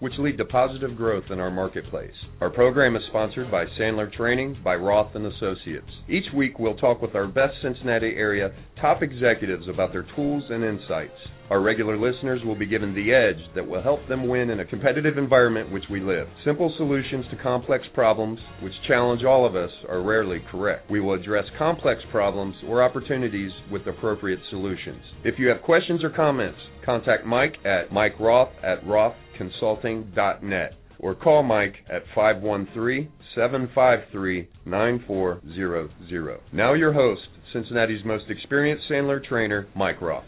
which lead to positive growth in our marketplace. Our program is sponsored by Sandler Training by Roth and Associates. Each week we'll talk with our best Cincinnati area top executives about their tools and insights. Our regular listeners will be given the edge that will help them win in a competitive environment which we live. Simple solutions to complex problems, which challenge all of us, are rarely correct. We will address complex problems or opportunities with appropriate solutions. If you have questions or comments, contact Mike at Mike Roth at rothconsulting.net or call Mike at 513 753 9400. Now, your host, Cincinnati's most experienced Sandler trainer, Mike Roth.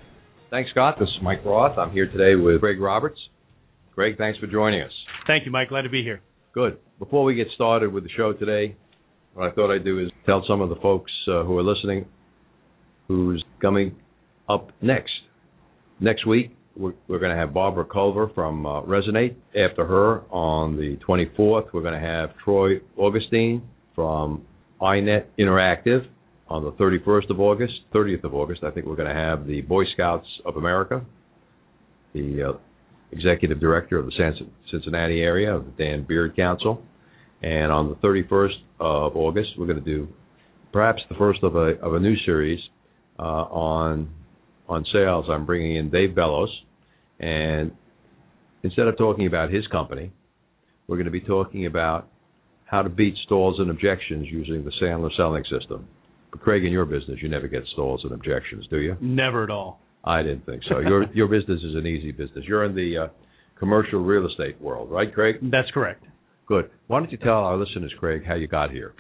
Thanks, Scott. This is Mike Roth. I'm here today with Craig Roberts. Craig, thanks for joining us. Thank you, Mike. Glad to be here. Good. Before we get started with the show today, what I thought I'd do is tell some of the folks uh, who are listening who's coming up next. Next week, we're, we're going to have Barbara Culver from uh, Resonate. After her, on the 24th, we're going to have Troy Augustine from iNet Interactive on the 31st of August, 30th of August, I think we're going to have the Boy Scouts of America, the uh, executive director of the Cincinnati area of the Dan Beard Council. And on the 31st of August, we're going to do perhaps the first of a of a new series uh, on on sales. I'm bringing in Dave Bellows, and instead of talking about his company, we're going to be talking about how to beat stalls and objections using the Sandler selling system. But Craig, in your business, you never get stalls and objections, do you? Never at all. I didn't think so. Your your business is an easy business. You're in the uh, commercial real estate world, right, Craig? That's correct. Good. Why don't you tell our listeners, Craig, how you got here?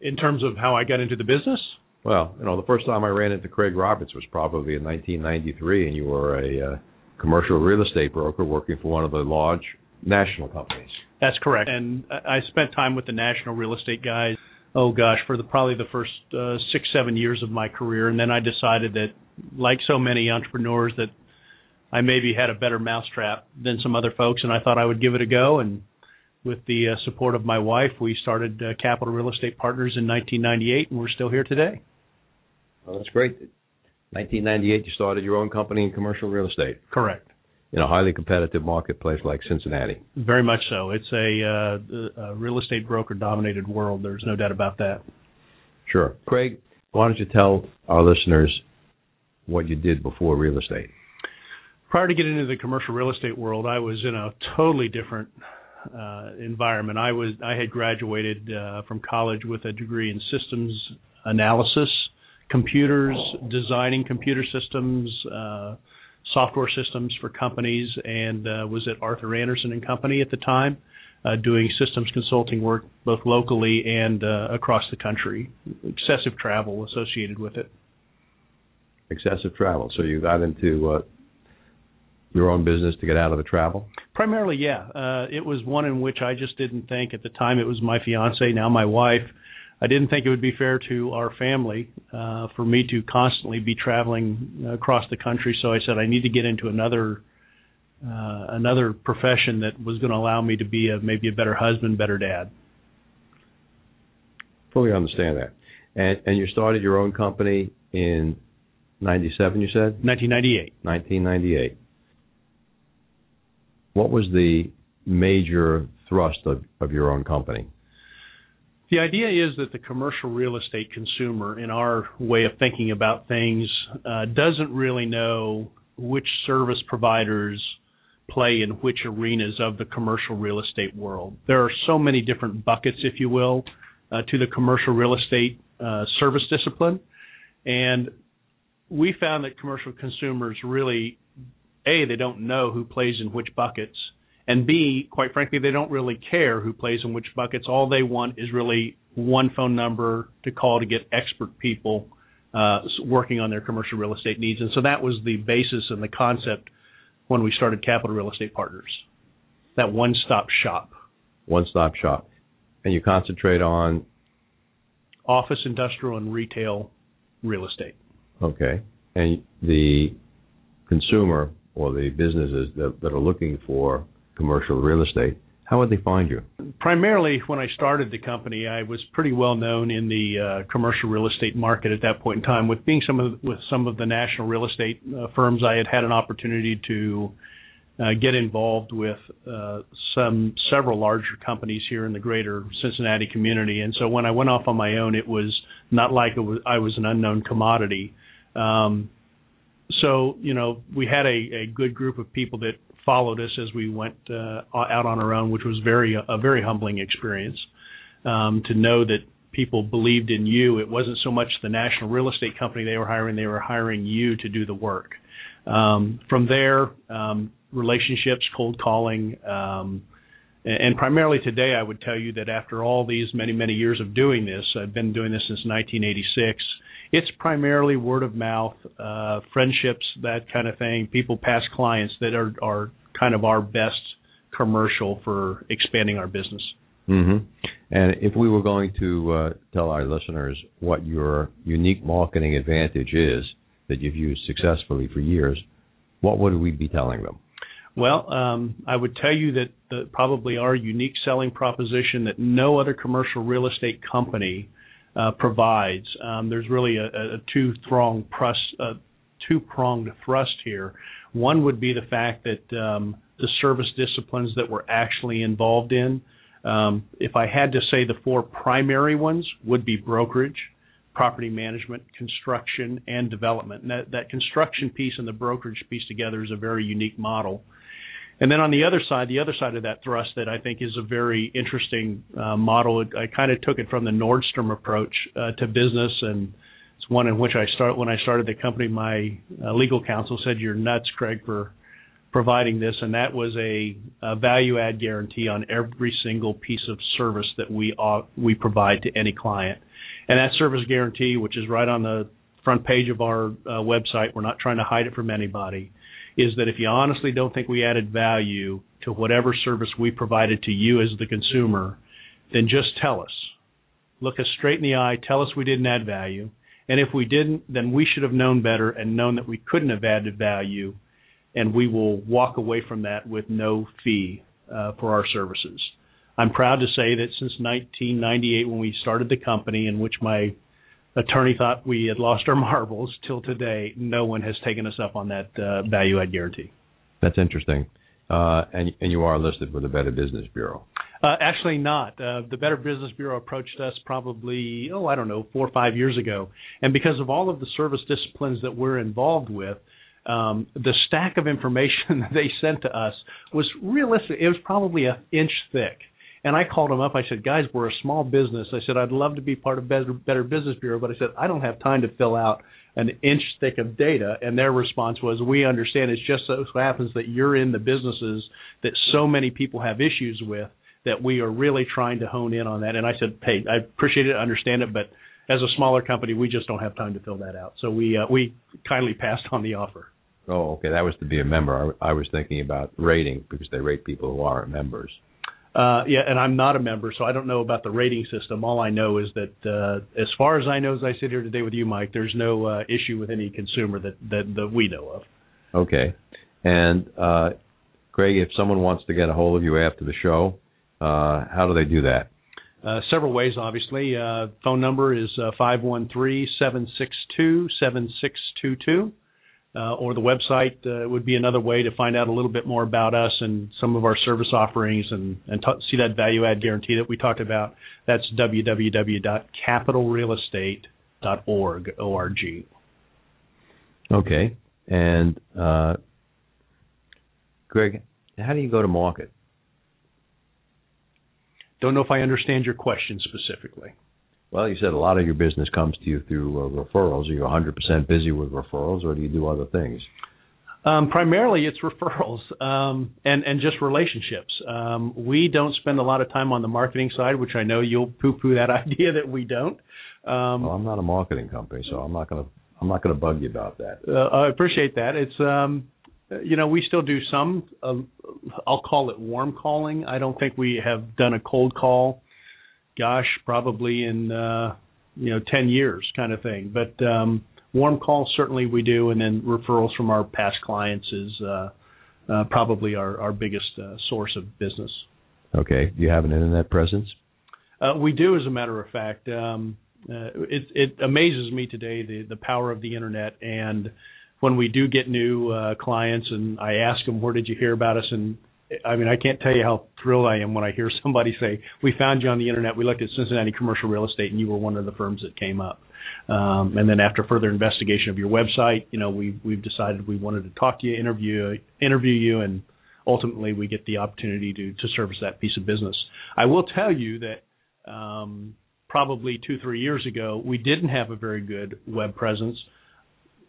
In terms of how I got into the business? Well, you know, the first time I ran into Craig Roberts was probably in 1993, and you were a uh, commercial real estate broker working for one of the large national companies. That's correct. And I spent time with the national real estate guys oh gosh, for the probably the first uh, six seven years of my career, and then I decided that, like so many entrepreneurs, that I maybe had a better mousetrap than some other folks, and I thought I would give it a go. And with the uh, support of my wife, we started uh, Capital Real Estate Partners in 1998, and we're still here today. Well, that's great. 1998, you started your own company in commercial real estate. Correct in a highly competitive marketplace like Cincinnati. Very much so. It's a, uh, a real estate broker dominated world. There's no doubt about that. Sure. Craig, why don't you tell our listeners what you did before real estate? Prior to getting into the commercial real estate world, I was in a totally different uh, environment. I was I had graduated uh, from college with a degree in systems analysis, computers, designing computer systems, uh, software systems for companies and uh, was at Arthur Andersen and Company at the time, uh, doing systems consulting work both locally and uh, across the country. Excessive travel associated with it. Excessive travel. So you got into uh, your own business to get out of the travel? Primarily, yeah. Uh, it was one in which I just didn't think at the time. It was my fiance, now my wife I didn't think it would be fair to our family uh, for me to constantly be traveling across the country. So I said I need to get into another uh, another profession that was going to allow me to be a, maybe a better husband, better dad. Fully understand that. And and you started your own company in '97. You said 1998. 1998. What was the major thrust of, of your own company? The idea is that the commercial real estate consumer, in our way of thinking about things, uh, doesn't really know which service providers play in which arenas of the commercial real estate world. There are so many different buckets, if you will, uh, to the commercial real estate uh, service discipline. And we found that commercial consumers really, A, they don't know who plays in which buckets and B, quite frankly, they don't really care who plays in which buckets. All they want is really one phone number to call to get expert people uh, working on their commercial real estate needs. And so that was the basis and the concept when we started Capital Real Estate Partners. That one-stop shop. One-stop shop, and you concentrate on office, industrial, and retail real estate. Okay. And the consumer or the businesses that, that are looking for commercial real estate, how would they find you? Primarily, when I started the company, I was pretty well known in the uh, commercial real estate market at that point in time. With being some of the, with some of the national real estate uh, firms, I had had an opportunity to uh, get involved with uh, some several larger companies here in the greater Cincinnati community. And so when I went off on my own, it was not like it was, I was an unknown commodity. Um, so you know, we had a, a good group of people that followed us as we went uh, out on our own, which was very a very humbling experience um, to know that people believed in you. It wasn't so much the national real estate company they were hiring; they were hiring you to do the work. Um, from there, um, relationships, cold calling, um, and, primarily today, I would tell you that after all these many many years of doing this, I've been doing this since 1986 it's primarily word of mouth, uh, friendships, that kind of thing. People past clients that are are kind of our best commercial for expanding our business. Mm-hmm. And if we were going to uh, tell our listeners what your unique marketing advantage is that you've used successfully for years, what would we be telling them? Well, um, I would tell you that the, probably our unique selling proposition that no other commercial real estate company uh, provides. Um, there's really a, a two-pronged, uh, two-pronged thrust here. One would be the fact that um, the service disciplines that we're actually involved in. Um, if I had to say the four primary ones would be brokerage, property management, construction, and development. And that, that construction piece and the brokerage piece together is a very unique model. And then on the other side, the other side of that thrust that I think is a very interesting uh, model, I kind of took it from the Nordstrom approach uh, to business, and one in which I start when I started the company. My uh, legal counsel said, "You're nuts, Craig, for providing this," and that was a, a value add guarantee on every single piece of service that we uh, we provide to any client. And that service guarantee, which is right on the front page of our uh, website, we're not trying to hide it from anybody is that if you honestly don't think we added value to whatever service we provided to you as the consumer, then just tell us. Look us straight in the eye, tell us we didn't add value. And if we didn't, then we should have known better and known that we couldn't have added value, and we will walk away from that with no fee uh, for our services. I'm proud to say that since 1998, when we started the company, in which my attorney thought we had lost our marbles till today no one has taken us up on that uh, value add guarantee. That's interesting. Uh, and and you are listed with the better business bureau uh, actually not uh, the better business bureau approached us probably oh i don't know four or five years ago and because of all of the service disciplines that we're involved with um, the stack of information that they sent to us was realistic it was probably an inch thick and I called them up. I said, guys, we're a small business. I said, I'd love to be part of Better, Better Business Bureau, but I said, I don't have time to fill out an inch thick of data. And their response was, we understand. It's just so happens that you're in the businesses that so many people have issues with that we are really trying to hone in on that. And I said, hey, I appreciate it, I understand it, but as a smaller company, we just don't have time to fill that out. So we uh, we kindly passed on the offer. Oh, okay. That was to be a member. I, I was thinking about rating because they rate people who aren't members. Uh, yeah, and I'm not a member, so I don't know about the rating system. All I know is that, uh, as far as I know, as I sit here today with you, Mike, there's no uh, issue with any consumer that, that that we know of. Okay, and uh, Craig, if someone wants to get a hold of you after the show, how do they do that? Uh, several ways, obviously. Uh, phone number is uh, five one three seven six two seven six two two uh, or the website uh, would be another way to find out a little bit more about us and some of our service offerings and, and t- see that value add guarantee that we talked about. That's www.capitalrealestate.org. O-R-G. Okay. And uh, Craig, how do you go to market? Don't know if I understand your question specifically. Well, you said a lot of your business comes to you through uh, referrals. Are you 100% busy with referrals, or do you do other things? Um, primarily, it's referrals um, and and just relationships. Um, we don't spend a lot of time on the marketing side, which I know you'll poo-poo that idea that we don't. Um, well, I'm not a marketing company, so I'm not gonna I'm not gonna bug you about that. Uh, I appreciate that. It's um, you know we still do some. Uh, I'll call it warm calling. I don't think we have done a cold call gosh, probably in uh, you know ten years kind of thing. But um, warm calls certainly we do, and then referrals from our past clients is uh, uh, probably our our biggest uh, source of business. Okay. Do you have an internet presence? Uh, we do, as a matter of fact. Um, uh, it, it amazes me today the the power of the internet and when we do get new uh, clients and I ask them where did you hear about us? And I mean I can't tell you how thrilled I am when I hear somebody say we found you on the internet. We looked at Cincinnati commercial real estate and you were one of the firms that came up. Um, and then after further investigation of your website you know we we've decided we wanted to talk to you interview interview you and ultimately we get the opportunity to to service that piece of business. I will tell you that um, probably two three years ago we didn't have a very good web presence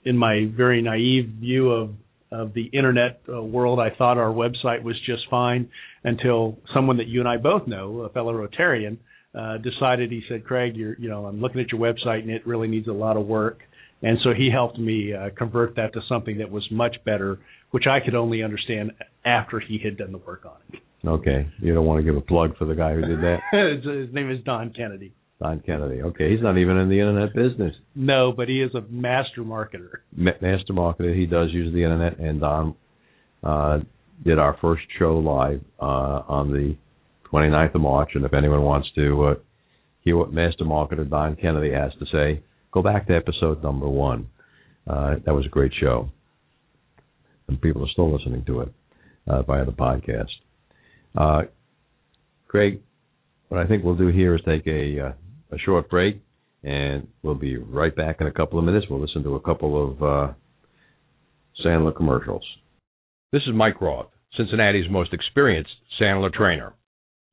in my very naive view of of the internet uh, world, I thought our website was just fine until someone that you and I both know, a fellow Rotarian, uh, decided. He said, "Craig, you're, you know, I'm looking at your website and it really needs a lot of work." And so he helped me uh, convert that to something that was much better, which I could only understand after he had done the work on it. Okay. You don't want to give a plug for the guy who did that? His name is Don Kennedy. Don Kennedy. Okay, he's not even in the internet business. No, but he is a master marketer. Ma- master marketer. He does use the internet, and Don uh, did our first show live uh, on the 29th of March. And if anyone wants to uh, hear what master marketer Don Kennedy has to say, go back to episode number one. Uh, that was a great show, and people are still listening to it uh, via the podcast. Uh, Craig, what I think we'll do here is take a uh, a short break, and we'll be right back in a couple of minutes. We'll listen to a couple of uh, Sandler commercials. This is Mike Roth, Cincinnati's most experienced Sandler trainer.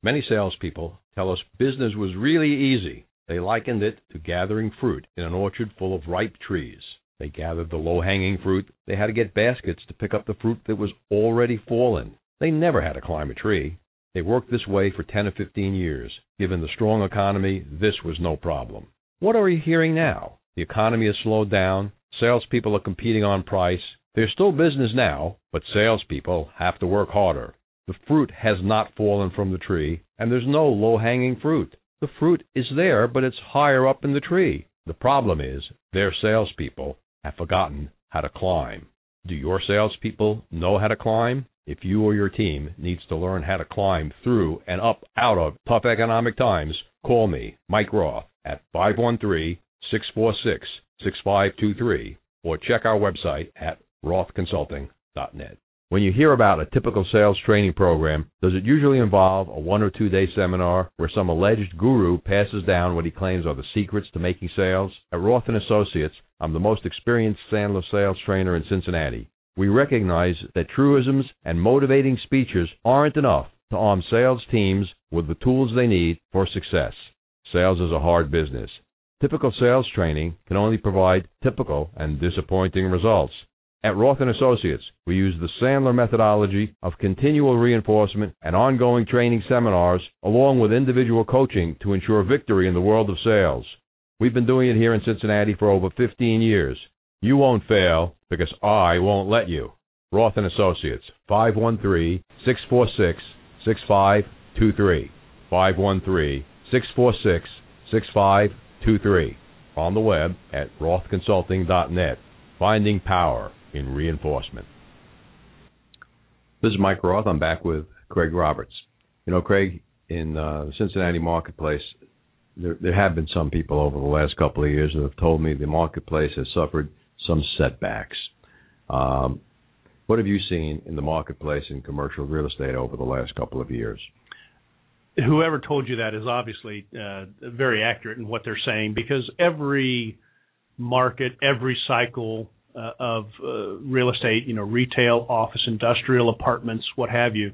Many salespeople tell us business was really easy. They likened it to gathering fruit in an orchard full of ripe trees. They gathered the low hanging fruit. They had to get baskets to pick up the fruit that was already fallen. They never had to climb a tree. They worked this way for 10 or 15 years. Given the strong economy, this was no problem. What are we hearing now? The economy has slowed down. Salespeople are competing on price. There's still business now, but salespeople have to work harder. The fruit has not fallen from the tree, and there's no low hanging fruit. The fruit is there, but it's higher up in the tree. The problem is their salespeople have forgotten how to climb. Do your salespeople know how to climb? If you or your team needs to learn how to climb through and up out of tough economic times, call me, Mike Roth, at 513 646 6523 or check our website at rothconsulting.net. When you hear about a typical sales training program, does it usually involve a one or two day seminar where some alleged guru passes down what he claims are the secrets to making sales? At Roth and Associates, I'm the most experienced Sandler sales trainer in Cincinnati we recognize that truisms and motivating speeches aren't enough to arm sales teams with the tools they need for success. Sales is a hard business. Typical sales training can only provide typical and disappointing results. At Roth Associates, we use the Sandler methodology of continual reinforcement and ongoing training seminars along with individual coaching to ensure victory in the world of sales. We've been doing it here in Cincinnati for over 15 years. You won't fail because I won't let you. Roth Associates, 513-646-6523. 513-646-6523. On the web at rothconsulting.net. Finding power in reinforcement. This is Mike Roth. I'm back with Craig Roberts. You know, Craig, in uh, the Cincinnati marketplace, there, there have been some people over the last couple of years that have told me the marketplace has suffered some setbacks. Um, what have you seen in the marketplace in commercial real estate over the last couple of years? Whoever told you that is obviously uh, very accurate in what they're saying because every market, every cycle uh, of uh, real estate, you know, retail, office, industrial, apartments, what have you,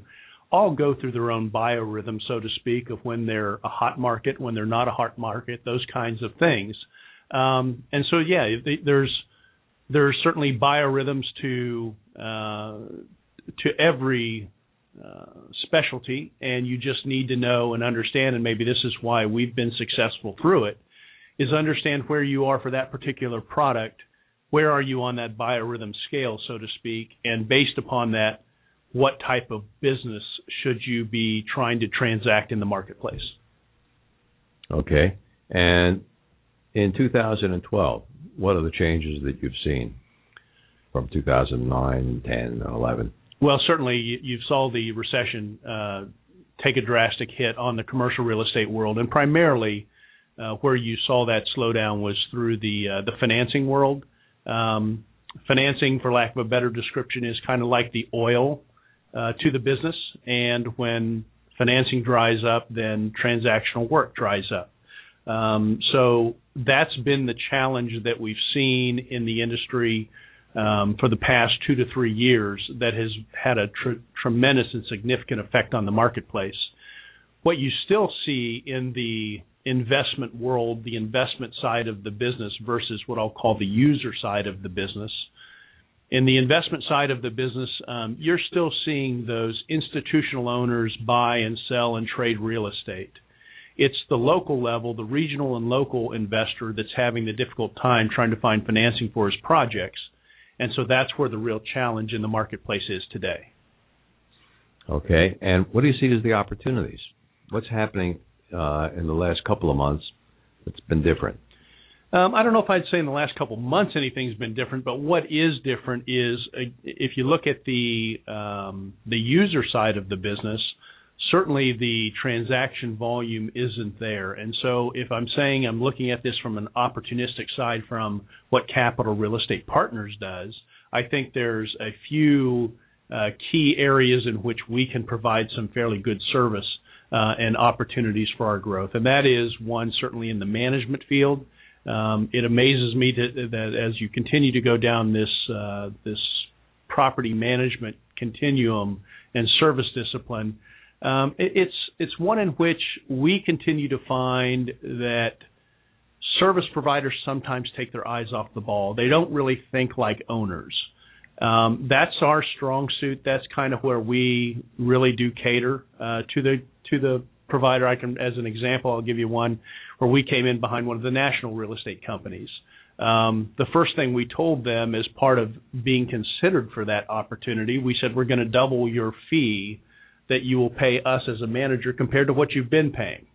all go through their own biorhythm, so to speak, of when they're a hot market, when they're not a hot market, those kinds of things. Um, and so, yeah, there's there's certainly biorhythms to uh, to every uh, specialty, and you just need to know and understand. And maybe this is why we've been successful through it: is understand where you are for that particular product. Where are you on that biorhythm scale, so to speak? And based upon that, what type of business should you be trying to transact in the marketplace? Okay, and In 2012, what are the changes that you've seen from 2009, 10, and 11? Well, certainly you, saw the recession uh, take a drastic hit on the commercial real estate world, and primarily uh, where you saw that slowdown was through the uh, the financing world. Um, financing, for lack of a better description, is kind of like the oil uh, to the business, and when financing dries up, then transactional work dries up. Um, so that's been the challenge that we've seen in the industry um, for the past two to three years that has had a tr- tremendous and significant effect on the marketplace. What you still see in the investment world, the investment side of the business versus what I'll call the user side of the business. In the investment side of the business, um, you're still seeing those institutional owners buy and sell and trade real estate. It's the local level, the regional and local investor that's having the difficult time trying to find financing for his projects. And so that's where the real challenge in the marketplace is today. Okay. And what do you see as the opportunities? What's happening uh, in the last couple of months that's been different? Um, I don't know if I'd say in the last couple of months anything's been different, but what is different is uh, if you look at the um, the user side of the business, certainly the transaction volume isn't there. And so if I'm saying I'm looking at this from an opportunistic side from what Capital Real Estate Partners does, I think there's a few uh, key areas in which we can provide some fairly good service and opportunities for our growth. And that is one certainly in the management field. Um, it amazes me that, that, as you continue to go down this uh, this property management continuum and service discipline, um, it, it's it's one in which we continue to find that service providers sometimes take their eyes off the ball. They don't really think like owners. Um, that's our strong suit. That's kind of where we really do cater uh, to the to the provider. I can, as an example, I'll give you one where we came in behind one of the national real estate companies. Um, the first thing we told them as part of being considered for that opportunity, we said we're going to double your fee that you will pay us as a manager compared to what you've been paying.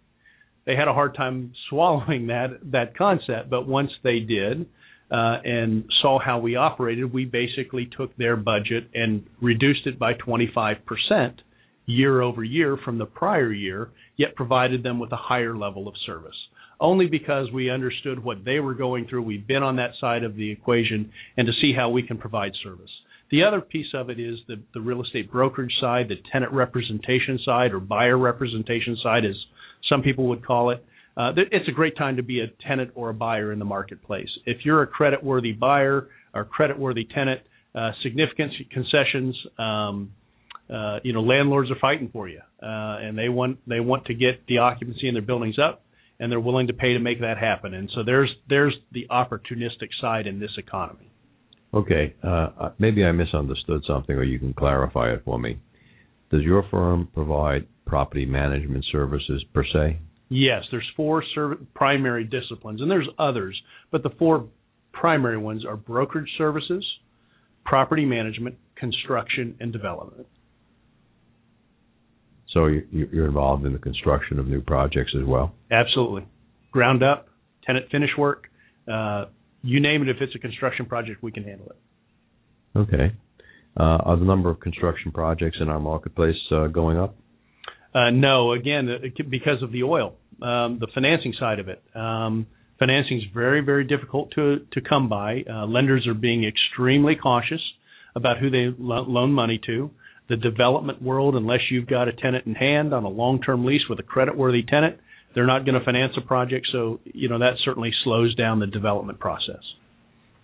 They had a hard time swallowing that that concept, but once they did uh, and saw how we operated, we basically took their budget and reduced it by 25 percent year over year from the prior year, yet provided them with a higher level of service. Only because we understood what they were going through, we've been on that side of the equation, and to see how we can provide service. The other piece of it is the, the real estate brokerage side, the tenant representation side, or buyer representation side, as some people would call it. Uh, it's a great time to be a tenant or a buyer in the marketplace. If you're a credit-worthy buyer or credit-worthy tenant, uh, significant concessions, um, uh, you know, landlords are fighting for you, uh, and they want they want to get the occupancy in their buildings up, and they're willing to pay to make that happen. And so there's there's the opportunistic side in this economy. Okay, uh, uh, maybe I misunderstood something, or you can clarify it for me. Does your firm provide property management services per se? Yes, there's four serv- primary disciplines, and there's others, but the four primary ones are brokerage services, property management, construction, and development. So you're involved in the construction of new projects as well? Absolutely. Ground up, tenant finish work, uh, you name it. If it's a construction project, we can handle it. Okay. Uh, are the number of construction projects in our marketplace uh, going up? Uh, no. Again, uh, because of the oil, um, the financing side of it. Um, financing is very, very difficult to to come by. Uh, lenders are being extremely cautious about who they lo- loan money to. The development world, unless you've got a tenant in hand on a long-term lease with a credit-worthy tenant, they're not going to finance a project, so you know that certainly slows down the development process.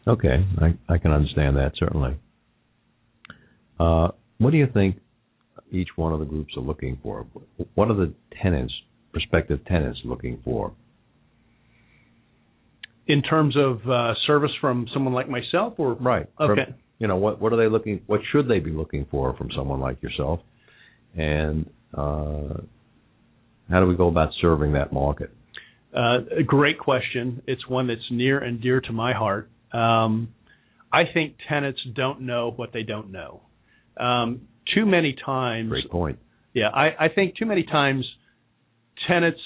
Okay, I, I can understand that certainly. Uh, what do you think each one of the groups are looking for? What are the tenants, prospective tenants, looking for? In terms of uh, service from someone like myself, or right? Okay. From, you know what? What are they looking? What should they be looking for from someone like yourself? And uh, how do we go about serving that market? Uh, a great question. It's one that's near and dear to my heart. Um, I think tenants don't know what they don't know. Um, too many times. Great point. Yeah, I, I think too many times tenants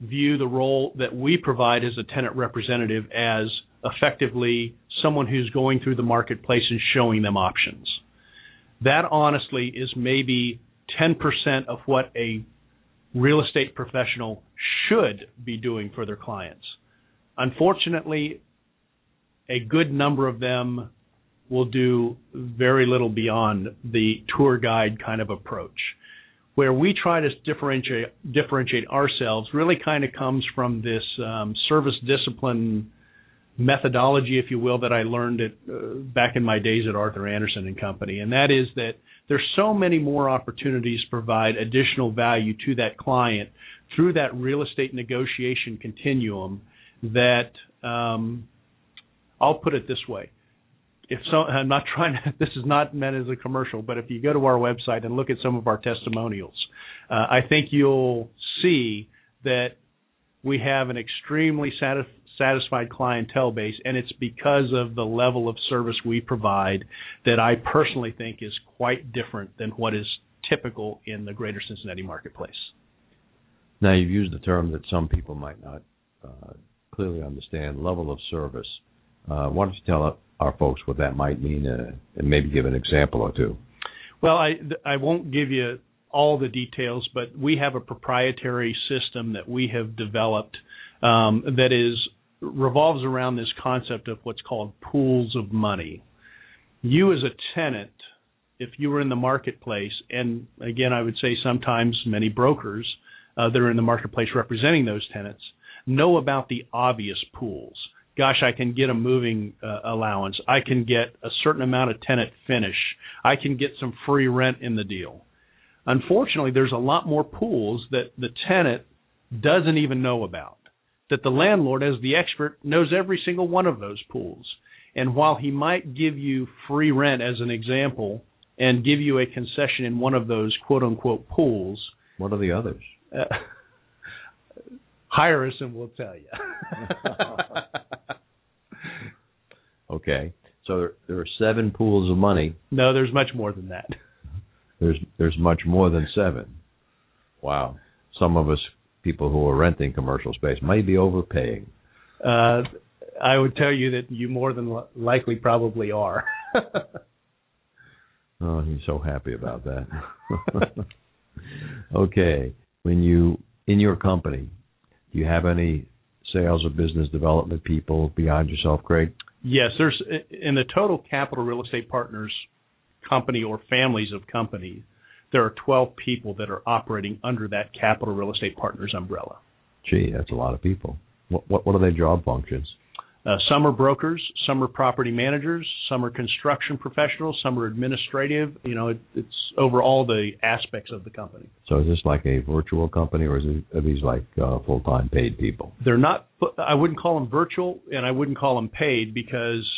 view the role that we provide as a tenant representative as effectively someone who's going through the marketplace and showing them options. That honestly is maybe 10% of what a real estate professional should be doing for their clients. Unfortunately, a good number of them will do very little beyond the tour guide kind of approach. Where we try to differentiate differentiate ourselves really kind of comes from this um, service discipline methodology, if you will, that I learned it uh, back in my days at Arthur Andersen and Company, and that is that there's so many more opportunities to provide additional value to that client through that real estate negotiation continuum that um, I'll put it this way. If so, I'm not trying to. This is not meant as a commercial, but if you go to our website and look at some of our testimonials, uh, I think you'll see that we have an extremely satisfying satisfied clientele base, and it's because of the level of service we provide that I personally think is quite different than what is typical in the greater Cincinnati marketplace. Now, you've used a term that some people might not uh, clearly understand level of service. Uh, why don't you tell our folks what that might mean uh, and maybe give an example or two? Well, I, I won't give you all the details, but we have a proprietary system that we have developed um, that is revolves around this concept of what's called pools of money. You, as a tenant, if you were in the marketplace, and again, I would say sometimes many brokers uh, that are in the marketplace representing those tenants know about the obvious pools. Gosh, I can get a moving uh, allowance. I can get a certain amount of tenant finish. I can get some free rent in the deal. Unfortunately, there's a lot more pools that the tenant doesn't even know about that the landlord, as the expert, knows every single one of those pools. And while he might give you free rent as an example and give you a concession in one of those quote unquote pools, what are the others? Uh, hire us and we'll tell you. okay. So there, there are seven pools of money. No, there's much more than that. There's there's much more than seven. Wow. Some of us people who are renting commercial space may be overpaying. Uh, I would tell you that you more than likely probably are. oh, he's so happy about that. okay, when you in your company, do you have any sales or business development people beyond yourself, Craig? Yes, there's in the total capital real estate partners company or families of companies there are 12 people that are operating under that Capital Real Estate Partners umbrella. Gee, that's a lot of people. What what, what are their job functions? Uh, some are brokers, some are property managers, some are construction professionals, some are administrative. You know, it, it's over all the aspects of the company. So is this like a virtual company, or is it, are these like uh, full-time paid people? They're not. I wouldn't call them virtual, and I wouldn't call them paid because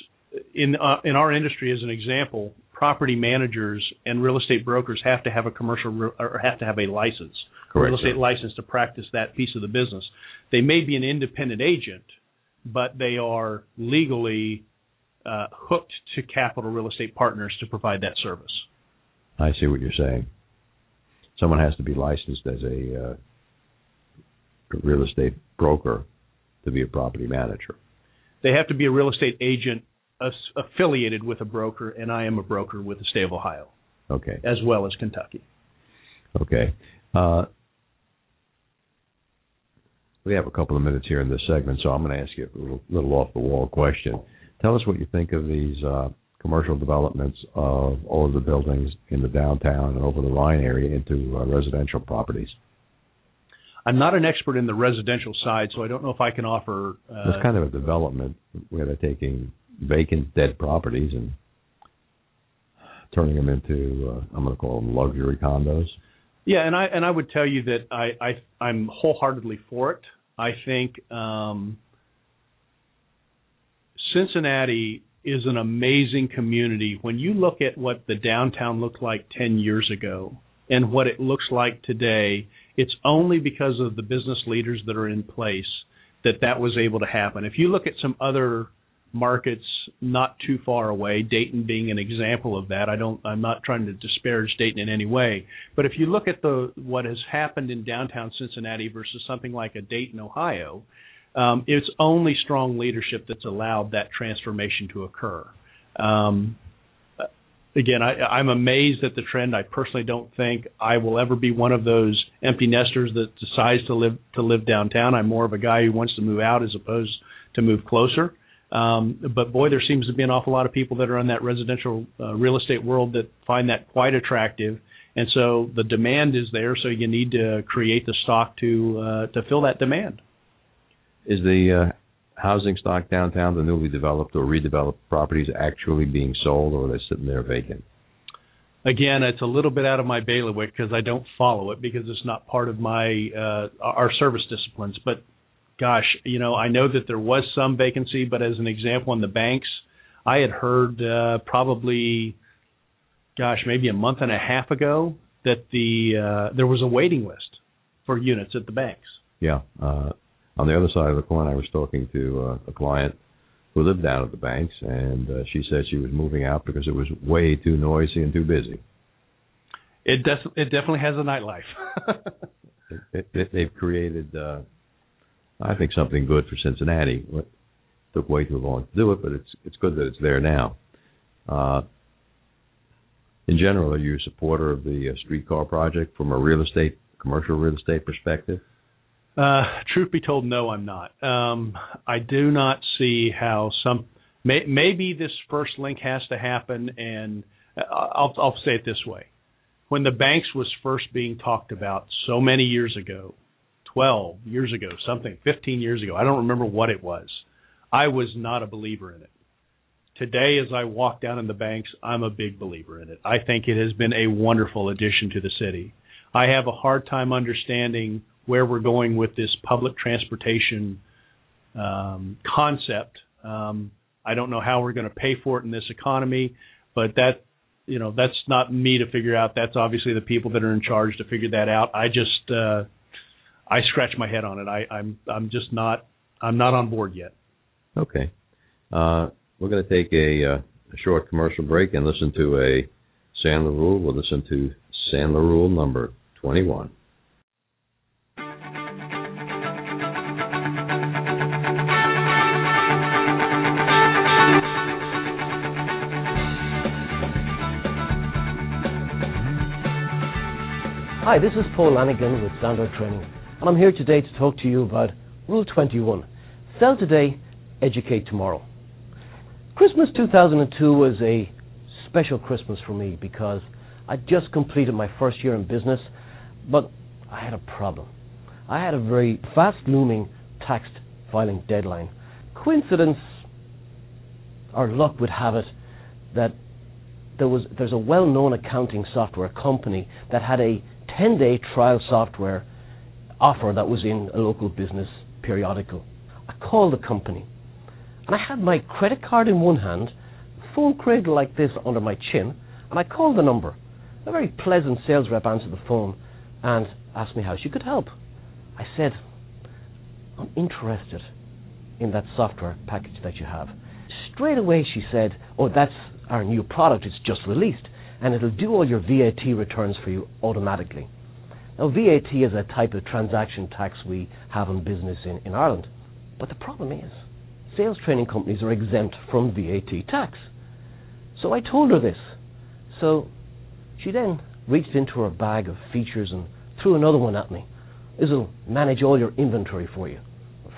in uh, in our industry, as an example, property managers and real estate brokers have to have a commercial or have to have a license, Correct, real estate license to practice that piece of the business. They may be an independent agent, but they are legally uh, hooked to Capital Real Estate Partners to provide that service. I see what you're saying. Someone has to be licensed as a uh, real estate broker to be a property manager. They have to be a real estate agent affiliated with a broker, and I am a broker with the state of Ohio. Okay. As well as Kentucky. Okay. Uh, we have a couple of minutes here in this segment, so I'm going to ask you a little, little off the wall question. Tell us what you think of these uh, commercial developments of all of the buildings in the downtown and over the Rhine area into uh, residential properties. I'm not an expert in the residential side, so I don't know if I can offer. Uh, it's kind of a development where they're taking vacant, dead properties and turning them into uh, I'm going to call them luxury condos. Yeah, and I and I would tell you that I, I I'm wholeheartedly for it. I think um, Cincinnati is an amazing community. When you look at what the downtown looked like 10 years ago and what it looks like today, it's only because of the business leaders that are in place that that was able to happen. If you look at some other markets not too far away, Dayton being an example of that. I don't I'm not trying to disparage Dayton in any way, but if you look at the what has happened in downtown Cincinnati versus something like a Dayton, Ohio, um, it's only strong leadership that's allowed that transformation to occur. Um, again, I, I'm amazed at the trend. I personally don't think I will ever be one of those empty nesters that decides to live to live downtown. I'm more of a guy who wants to move out as opposed to move closer. Um, but boy, there seems to be an awful lot of people that are in that residential uh, real estate world that find that quite attractive. And so the demand is there, so you need to create the stock to uh, to fill that demand. Is the uh, housing stock downtown, the newly developed or redeveloped properties, actually being sold, or are they sitting there vacant? Again, it's a little bit out of my bailiwick because I don't follow it because it's not part of my uh, our service disciplines. But gosh, you know, I know that there was some vacancy, but as an example, in the banks, I had heard uh, probably, gosh, maybe a month and a half ago that the uh, there was a waiting list for units at the banks. Yeah. Uh, on the other side of the coin, I was talking to uh, a client who lived down at the banks, and uh, she said she was moving out because it was way too noisy and too busy. It des- it definitely has a nightlife. it, it, they've created uh, I think something good for Cincinnati. It took way too long to do it, but it's it's good that it's there now. Uh, in general, are you a supporter of the uh, streetcar project from a real estate, commercial real estate perspective? Uh, truth be told, no, I'm not. Um, I do not see how some. May, maybe this first link has to happen, and uh, I'll, I'll say it this way: when the banks was first being talked about so many years ago, 12 years ago, something, 15 years ago. I don't remember what it was. I was not a believer in it. Today, as I walk down in the banks, I'm a big believer in it. I think it has been a wonderful addition to the city. I have a hard time understanding where we're going with this public transportation um, concept. Um, I don't know how we're going to pay for it in this economy, but that you know that's not me to figure out. That's obviously the people that are in charge to figure that out. I just uh, I scratch my head on it. I, I'm I'm just not I'm not on board yet. Okay, uh, we're going to take a, uh, a short commercial break and listen to a Sandler rule. We'll listen to Sandler rule number 21. Hi, this is Paul Lanigan with Sandler Training and I'm here today to talk to you about Rule 21 Sell today, educate tomorrow. Christmas 2002 was a special Christmas for me because I just completed my first year in business, but I had a problem. I had a very fast looming tax filing deadline. Coincidence or luck would have it that there was there's a well-known accounting software company that had a 10-day trial software offer that was in a local business periodical. I called the company, and I had my credit card in one hand, phone cradle like this under my chin, and I called the number. A very pleasant sales rep answered the phone and asked me how she could help. I said, I'm interested in that software package that you have. Straight away she said, Oh, that's our new product, it's just released, and it'll do all your VAT returns for you automatically. Now, VAT is a type of transaction tax we have in business in, in Ireland. But the problem is, sales training companies are exempt from VAT tax. So I told her this. So she then reached into her bag of features and threw another one at me. This'll manage all your inventory for you. Of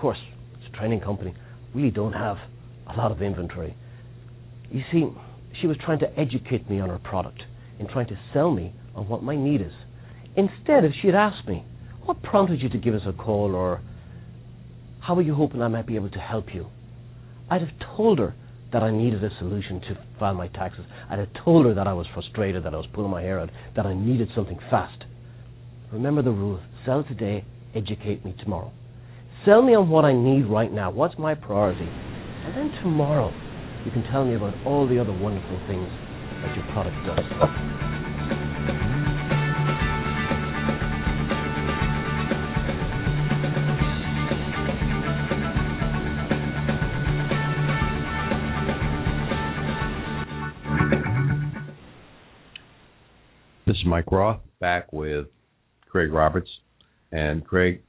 course, it's a training company. We don't have a lot of inventory. You see, she was trying to educate me on her product and trying to sell me on what my need is. Instead, if she had asked me, what prompted you to give us a call, or how are you hoping I might be able to help you? I'd have told her that I needed a solution to file my taxes. I'd have told her that I was frustrated, that I was pulling my hair out, that I needed something fast. Remember the rule sell today, educate me tomorrow. Sell me on what I need right now. What's my priority? And then tomorrow, you can tell me about all the other wonderful things that your product does. Mike Roth back with Craig Roberts. And Craig,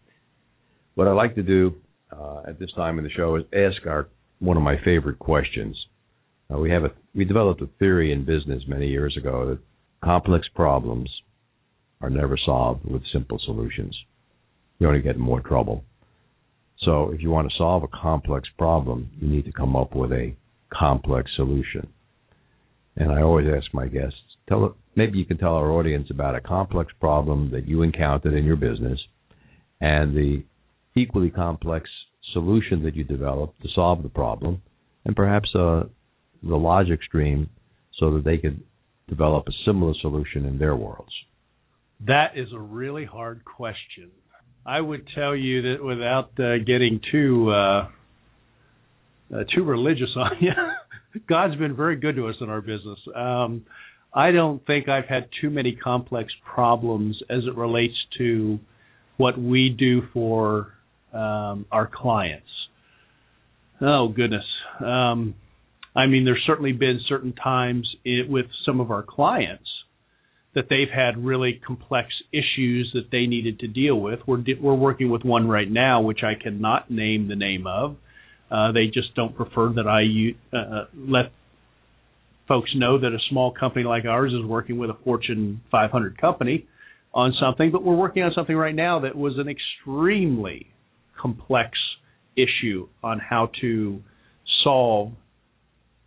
what I like to do uh, at this time in the show is ask our one of my favorite questions. Uh, we have a we developed a theory in business many years ago that complex problems are never solved with simple solutions. You only get more trouble. So if you want to solve a complex problem, you need to come up with a complex solution. And I always ask my guests, tell maybe you can tell our audience about a complex problem that you encountered in your business and the equally complex solution that you developed to solve the problem and perhaps uh, the logic stream so that they could develop a similar solution in their worlds. That is a really hard question. I would tell you that without uh, getting too uh, uh, too religious on you, God's been very good to us in our business. Um, I don't think I've had too many complex problems as it relates to what we do for um, our clients. Oh goodness. Um, I mean, there's certainly been certain times it, with some of our clients that they've had really complex issues that they needed to deal with. We're we're working with one right now, which I cannot name the name of. Uh, they just don't prefer that I uh, uh, let folks know that a small company like ours is working with a Fortune 500 company on something. But we're working on something right now that was an extremely complex issue on how to solve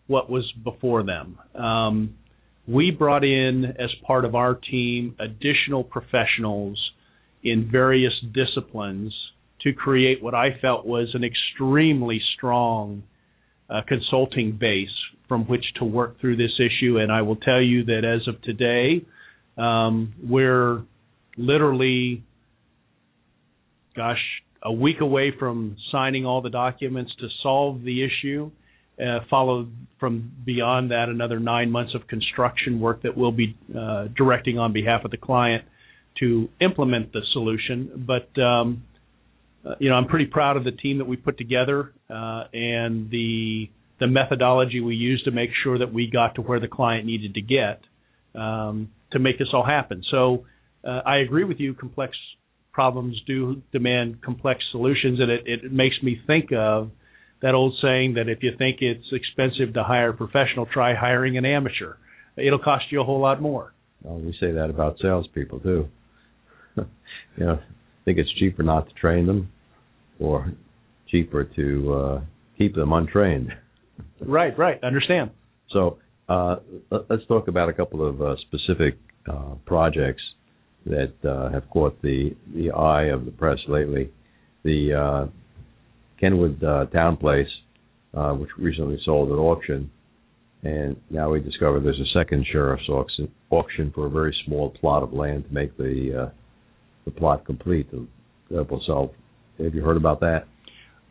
what was before them. Um, we brought in, as part of our team, additional professionals in various disciplines to create what I felt was an extremely strong uh, consulting base from which to work through this issue. And I will tell you that as of today, um, we're literally, gosh, a week away from signing all the documents to solve the issue. Uh, followed from beyond that another nine months of construction work that we'll be uh, directing on behalf of the client to implement the solution. But um, uh, you know, I'm pretty proud of the team that we put together uh, and the the methodology we used to make sure that we got to where the client needed to get um, to make this all happen. So uh, I agree with you. Complex problems do demand complex solutions, and it, it makes me think of that old saying that if you think it's expensive to hire a professional, try hiring an amateur. It'll cost you a whole lot more. Well, we say that about salespeople too. you know, think it's cheaper not to train them, or cheaper to uh, keep them untrained. right, right. Understand. So uh, let's talk about a couple of uh, specific uh, projects that uh, have caught the the eye of the press lately. The uh, Kenwood uh, Towne Place, uh, which recently sold at auction, and now we discover there's a second sheriff's auction, auction for a very small plot of land to make the uh, the plot complete. That will sell. Have you heard about that?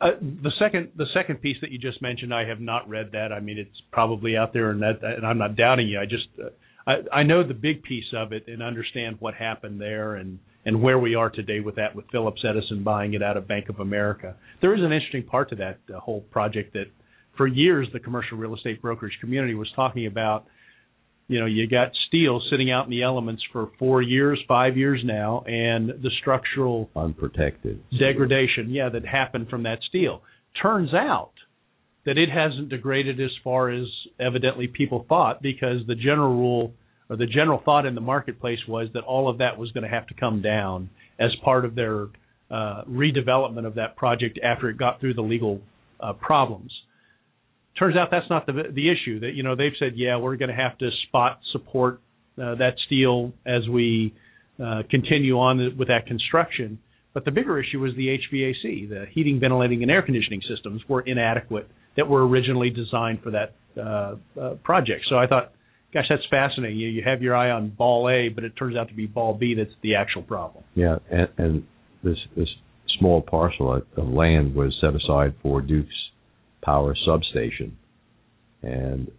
Uh, the second the second piece that you just mentioned, I have not read that. I mean, it's probably out there, and that, and I'm not doubting you. I just uh, I, I know the big piece of it and understand what happened there, and and where we are today with that, with Phillips Edison buying it out of Bank of America. There is an interesting part to that uh, whole project that for years the commercial real estate brokerage community was talking about. You know, you got steel sitting out in the elements for four years, five years now, and the structural unprotected degradation, yeah, that happened from that steel. Turns out that it hasn't degraded as far as evidently people thought because the general rule or the general thought in the marketplace was that all of that was going to have to come down as part of their uh, redevelopment of that project after it got through the legal uh, problems. Turns out that's not the the issue. That you know they've said, yeah, we're going to have to spot support uh, that steel as we uh, continue on with that construction. But the bigger issue was the HVAC, the heating, ventilating, and air conditioning systems were inadequate that were originally designed for that uh, uh, project. So I thought, gosh, that's fascinating. You, you have your eye on ball A, but it turns out to be ball B that's the actual problem. Yeah, and, and this this small parcel of land was set aside for Duke's power substation, and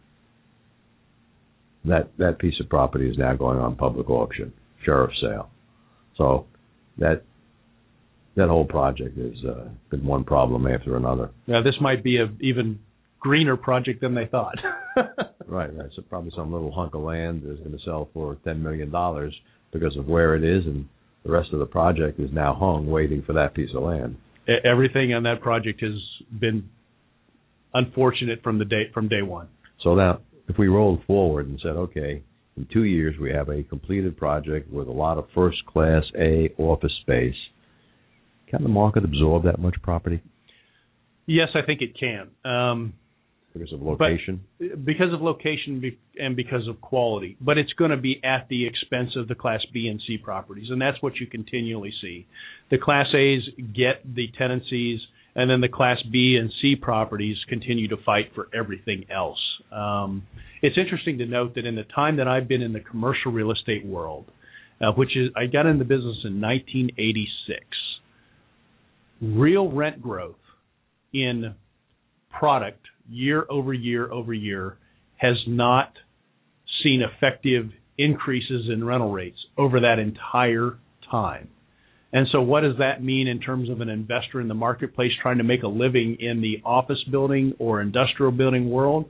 that that piece of property is now going on public auction, sheriff sale. So that that whole project has uh, been one problem after another. Yeah, this might be a even greener project than they thought. right, right. So probably some little hunk of land is going to sell for ten million dollars because of where it is, and the rest of the project is now hung, waiting for that piece of land. Everything on that project has been unfortunate from the day from day one. So now, if we rolled forward and said, okay, in two years we have a completed project with a lot of first class A office space, can the market absorb that much property Yes, I think it can. Um, because of location? because of location be- and because of quality, but it's going to be at the expense of the Class B and C properties, and that's what you continually see. The Class A's get the tenancies, and then the Class B and C properties continue to fight for everything else. Um, it's interesting to note that in the time that I've been in the commercial real estate world, uh, which is I got in the business in 1986, real rent growth in product year over year over year has not seen effective increases in rental rates over that entire time. And so, what does that mean in terms of an investor in the marketplace trying to make a living in the office building or industrial building world?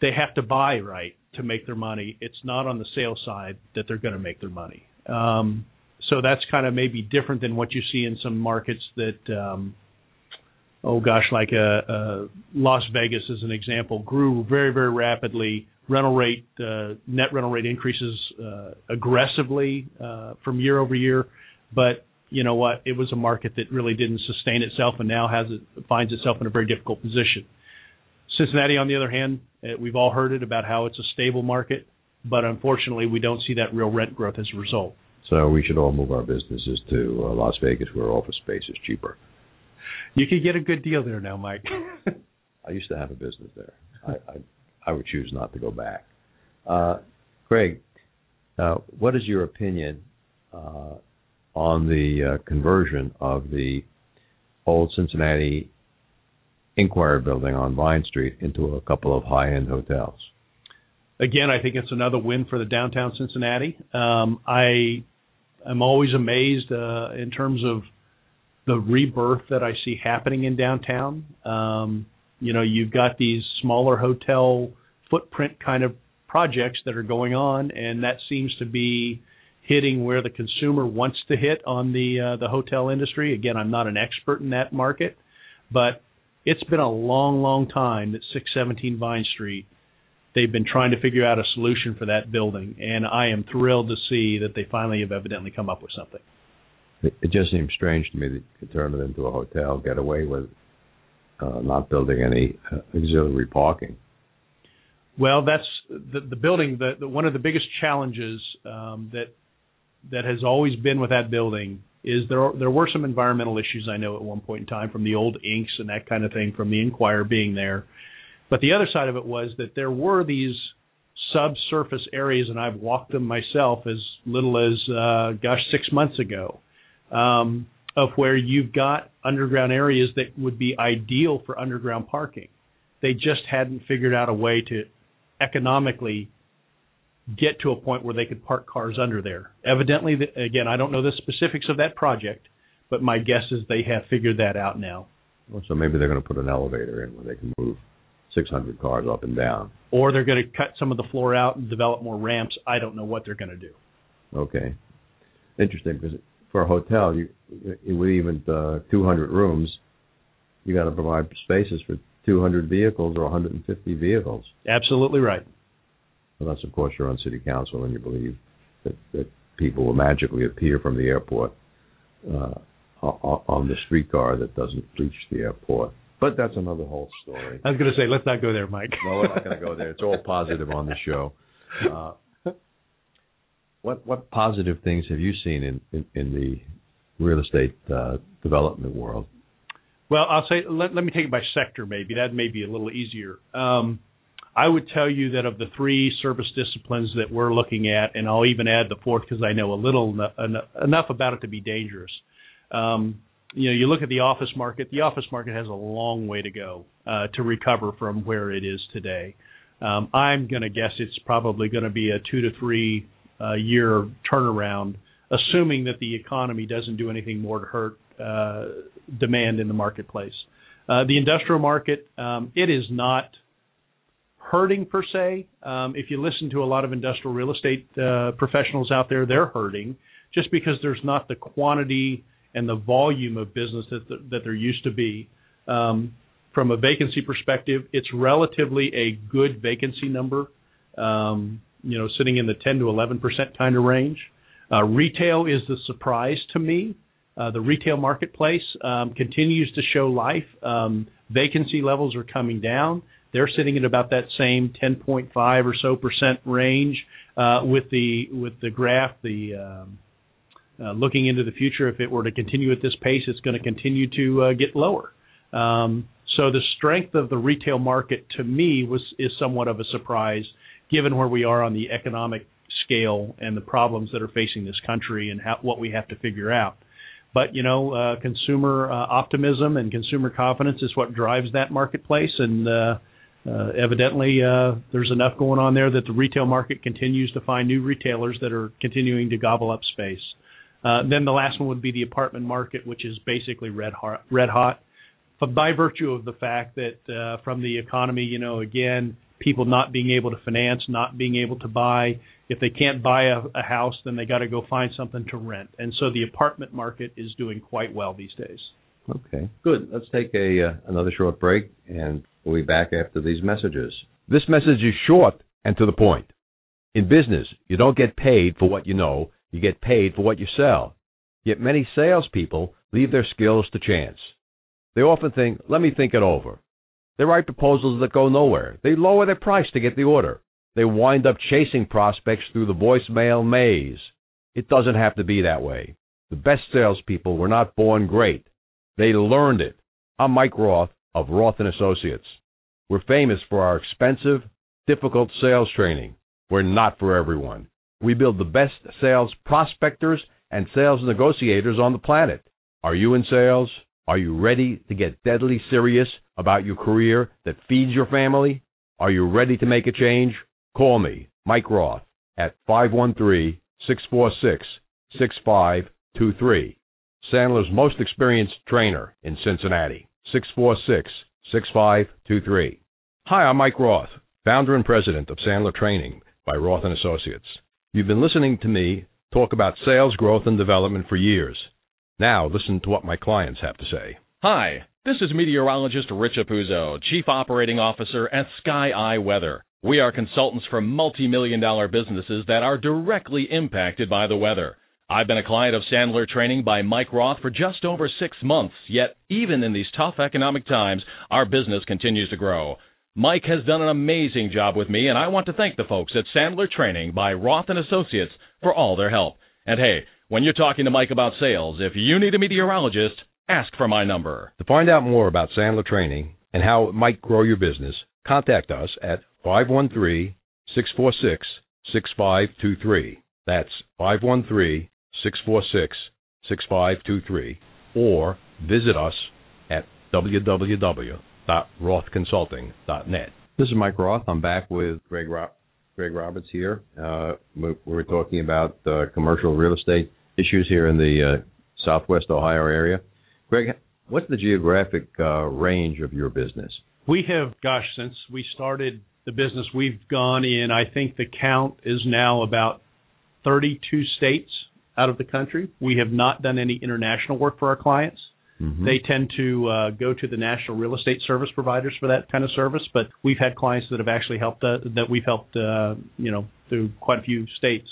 They have to buy right to make their money. It's not on the sales side that they're going to make their money. Um, so that's kind of maybe different than what you see in some markets that um, oh gosh, like uh, uh, Las Vegas as an example, grew very very rapidly. Rental rate, uh, net rental rate increases uh, aggressively uh, from year over year, but you know what? It was a market that really didn't sustain itself, and now has it finds itself in a very difficult position. Cincinnati, on the other hand, uh, we've all heard it about how it's a stable market, but unfortunately, we don't see that real rent growth as a result. So we should all move our businesses to uh, Las Vegas, where office space is cheaper. You could get a good deal there now, Mike. I used to have a business there. I I, I would choose not to go back. Uh, Craig, uh, what is your opinion uh, on the uh, conversion of the old Cincinnati Enquirer Building on Vine Street into a couple of high-end hotels? again, I think it's another win for the downtown Cincinnati. Um, I am always amazed uh, in terms of the rebirth that I see happening in downtown. Um, you know, you've got these smaller hotel footprint kind of projects that are going on, and that seems to be hitting where the consumer wants to hit on the uh, the hotel industry. Again, I'm not an expert in that market, but it's been a long, long time that 617 Vine Street they've been trying to figure out a solution for that building, and I am thrilled to see that they finally have evidently come up with something. It, just seems strange to me that you could turn it into a hotel, get away with uh, not building any uh, auxiliary parking. Well, that's the, the building. The, the one of the biggest challenges um, that that has always been with that building is there there were some environmental issues I know at one point in time from the old inks and that kind of thing from the Enquirer being there. But the other side of it was that there were these subsurface areas, and I've walked them myself as little as uh, gosh six months ago, um, of where you've got underground areas that would be ideal for underground parking. They just hadn't figured out a way to economically get to a point where they could park cars under there. Evidently, again, I don't know the specifics of that project, but my guess is they have figured that out now. Well, so maybe they're going to put an elevator in where they can move 600 cars up and down. Or they're going to cut some of the floor out and develop more ramps. I don't know what they're going to do. Okay, interesting because for a hotel, you with even uh, 200 rooms, you got to provide spaces for 200 vehicles or 150 vehicles. Absolutely right. Unless, of course, you're on city council and you believe that, that people will magically appear from the airport uh, on the streetcar that doesn't reach the airport. But that's another whole story. I was going to say, let's not go there, Mike. No, we're not going to go there. It's all positive on the show. Uh, what what positive things have you seen in in, in the real estate uh, development world? Well, I'll say let, let me take it by sector. Maybe that may be a little easier. Um, I would tell you that of the three service disciplines that we're looking at, and I'll even add the fourth because I know a little en- enough about it to be dangerous. Um, you know, you look at the office market. The office market has a long way to go uh, to recover from where it is today. Um, I'm going to guess it's probably going to be a two to three uh, year turnaround, assuming that the economy doesn't do anything more to hurt uh, demand in the marketplace. Uh, the industrial market, um, it is not hurting per se. Um, if you listen to a lot of industrial real estate uh, professionals out there, they're hurting just because there's not the quantity and the volume of business that the, that there used to be. Um, from a vacancy perspective, it's relatively a good vacancy number. Um, you know, sitting in the 10 to 11 percent kind of range. Uh, retail is the surprise to me. Uh, the retail marketplace um, continues to show life. Um, vacancy levels are coming down. They're sitting at about that same 10.5 or so percent range. Uh, with the with the graph, the um, uh, looking into the future, if it were to continue at this pace, it's going to continue to uh, get lower. Um, so the strength of the retail market to me was is somewhat of a surprise, given where we are on the economic scale and the problems that are facing this country and how, what we have to figure out. But you know, uh, consumer uh, optimism and consumer confidence is what drives that marketplace, and uh, evidently uh, there's enough going on there that the retail market continues to find new retailers that are continuing to gobble up space. Uh, then the last one would be the apartment market, which is basically red hot. Red hot. By virtue of the fact that uh, from the economy, you know, again, people not being able to finance, not being able to buy, if they can't buy a, a house, then they got to go find something to rent. And so the apartment market is doing quite well these days. Okay, good. Let's take a uh, another short break, and we'll be back after these messages. This message is short and to the point. In business, you don't get paid for what you know; you get paid for what you sell. Yet many salespeople leave their skills to chance. They often think, "Let me think it over." They write proposals that go nowhere. They lower their price to get the order. They wind up chasing prospects through the voicemail maze. It doesn't have to be that way. The best salespeople were not born great. They learned it. I'm Mike Roth of Roth and Associates. We're famous for our expensive, difficult sales training. We're not for everyone. We build the best sales prospectors and sales negotiators on the planet. Are you in sales? Are you ready to get deadly serious about your career that feeds your family? Are you ready to make a change? Call me, Mike Roth, at 513 646 6523. Sandler's most experienced trainer in Cincinnati, 646 6523. Hi, I'm Mike Roth, founder and president of Sandler Training by Roth and Associates. You've been listening to me talk about sales growth and development for years. Now, listen to what my clients have to say. Hi, this is meteorologist Rich Apuzzo, Chief Operating Officer at Sky Eye Weather. We are consultants for multi-million dollar businesses that are directly impacted by the weather. I've been a client of Sandler Training by Mike Roth for just over six months, yet even in these tough economic times, our business continues to grow. Mike has done an amazing job with me, and I want to thank the folks at Sandler Training by Roth and Associates for all their help. And hey, when you're talking to Mike about sales, if you need a meteorologist, ask for my number. To find out more about Sandler Training and how it might grow your business, contact us at 513 646 6523. That's 513 646 6523. Or visit us at www.rothconsulting.net. This is Mike Roth. I'm back with Greg, Ro- Greg Roberts here. Uh, we're, we're, talking about uh, commercial real estate issues here in the uh, southwest Ohio area. Greg, what's the geographic uh, range of your business? We have, gosh, since we started the business, we've gone in, I think the count is now about 32 states out of the country. We have not done any international work for our clients. Mm-hmm. They tend to uh, go to the national real estate service providers for that kind of service, but we've had clients that have actually helped uh, that we've helped, uh, you know, through quite a few states.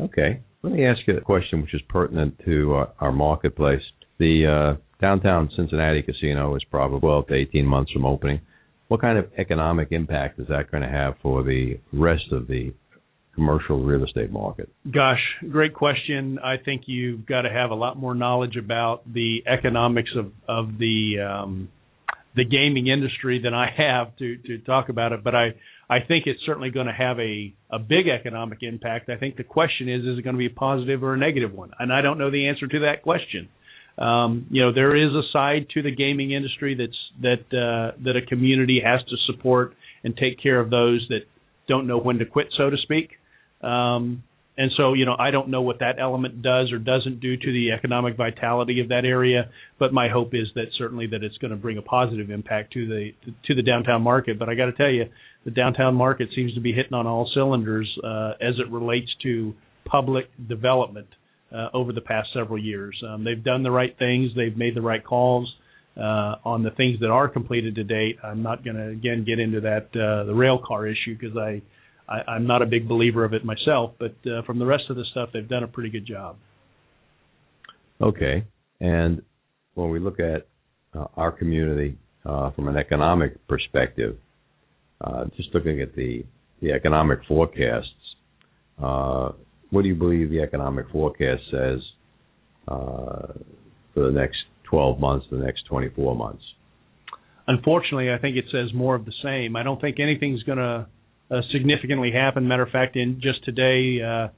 Okay, let me ask you a question which is pertinent to uh, our marketplace. The uh, downtown Cincinnati casino is probably 12 to 18 months from opening. What kind of economic impact is that going to have for the rest of the commercial real estate market? Gosh, great question. I think you've got to have a lot more knowledge about the economics of of the um, the gaming industry than I have to to talk about it. But I I think it's certainly going to have a a big economic impact. I think the question is, is it going to be a positive or a negative one? And I don't know the answer to that question. Um, you know, there is a side to the gaming industry that's that uh, that a community has to support and take care of those that don't know when to quit, so to speak. Um, and so, you know, I don't know what that element does or doesn't do to the economic vitality of that area, but my hope is that certainly that it's going to bring a positive impact to the to the downtown market. But I got to tell you, the downtown market seems to be hitting on all cylinders uh, as it relates to public development uh, over the past several years. Um, they've done the right things, they've made the right calls. Uh, on the things that are completed to date, I'm not going to again get into that uh, the rail car issue because I I, I'm not a big believer of it myself, but uh, from the rest of the stuff, they've done a pretty good job. Okay, and when we look at uh, our community uh, from an economic perspective, uh, just looking at the the economic forecasts, uh, what do you believe the economic forecast says uh, for the next 12 months, the next 24 months? Unfortunately, I think it says more of the same. I don't think anything's going to significantly happened. Matter of fact, in just today, uh,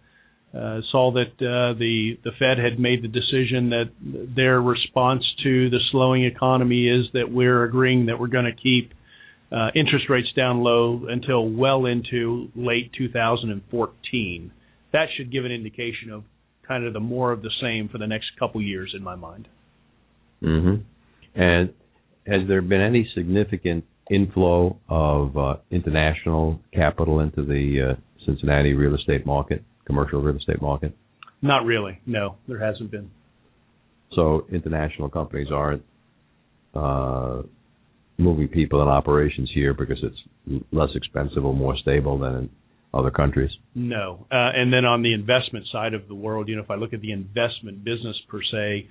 uh, saw that uh, the the Fed had made the decision that their response to the slowing economy is that we're agreeing that we're going to keep uh, interest rates down low until well into late 2014. That should give an indication of kind of the more of the same for the next couple years in my mind. Mm-hmm. And has there been any significant inflow of uh, international capital into the uh, Cincinnati real estate market, commercial real estate market? Not really. No, there hasn't been. So international companies aren't uh, moving people and operations here because it's less expensive or more stable than in other countries? No. Uh, and then on the investment side of the world, you know, if I look at the investment business per se,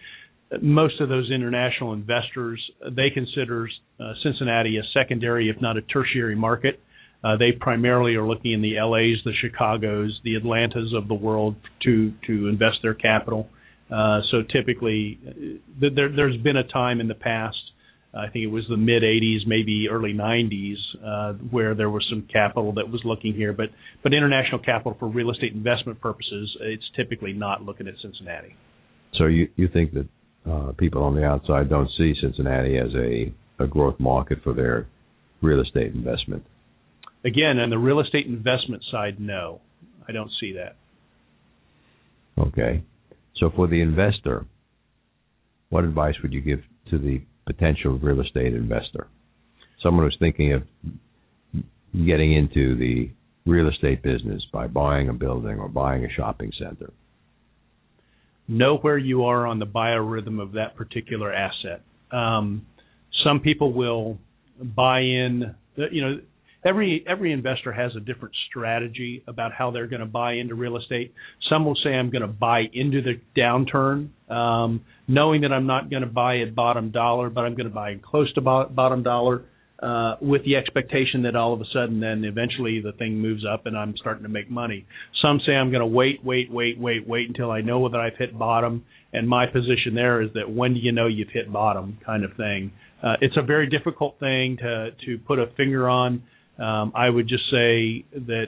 most of those international investors they consider uh, Cincinnati a secondary, if not a tertiary market. Uh, they primarily are looking in the LAs, the Chicago's, the Atlantas of the world to to invest their capital. Uh, so typically, uh, there, there's been a time in the past, I think it was the mid 80s, maybe early 90s, uh, where there was some capital that was looking here. But but international capital for real estate investment purposes, it's typically not looking at Cincinnati. So you you think that uh, people on the outside don't see Cincinnati as a, a growth market for their real estate investment. Again, on the real estate investment side, no, I don't see that. Okay. So for the investor, what advice would you give to the potential real estate investor? Someone who's thinking of getting into the real estate business by buying a building or buying a shopping center know where you are on the biorhythm of that particular asset. Um, some people will buy in. You know, every every investor has a different strategy about how they're going to buy into real estate. Some will say I'm going to buy into the downturn, um, knowing that I'm not going to buy at bottom dollar, but I'm going to buy close to bottom dollar uh, with the expectation that all of a sudden then eventually the thing moves up and I'm starting to make money. Some say I'm going to wait, wait, wait, wait, wait until I know that I've hit bottom. And my position there is that when do you know you've hit bottom kind of thing. Uh, it's a very difficult thing to to put a finger on. Um, I would just say that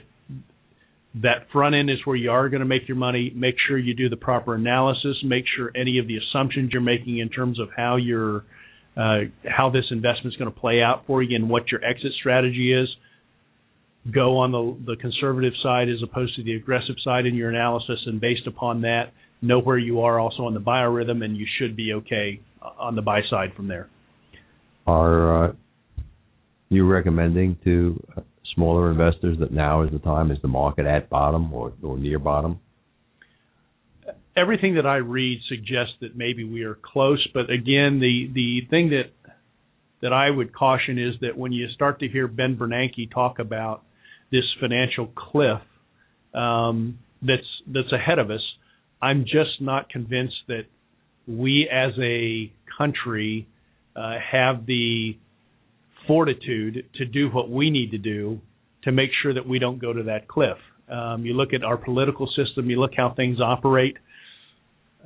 that front end is where you are going to make your money. Make sure you do the proper analysis. Make sure any of the assumptions you're making in terms of how you're uh, how this investment is going to play out for you and what your exit strategy is. Go on the, the conservative side as opposed to the aggressive side in your analysis, and based upon that, know where you are also on the biorhythm, and you should be okay on the buy side from there. Are uh, you recommending to smaller investors that now is the time? Is the market at bottom or, or near bottom? Everything that I read suggests that maybe we are close, but again, the the thing that that I would caution is that when you start to hear Ben Bernanke talk about this financial cliff um, that's that's ahead of us, I'm just not convinced that we as a country uh, have the fortitude to do what we need to do to make sure that we don't go to that cliff. Um, you look at our political system, you look how things operate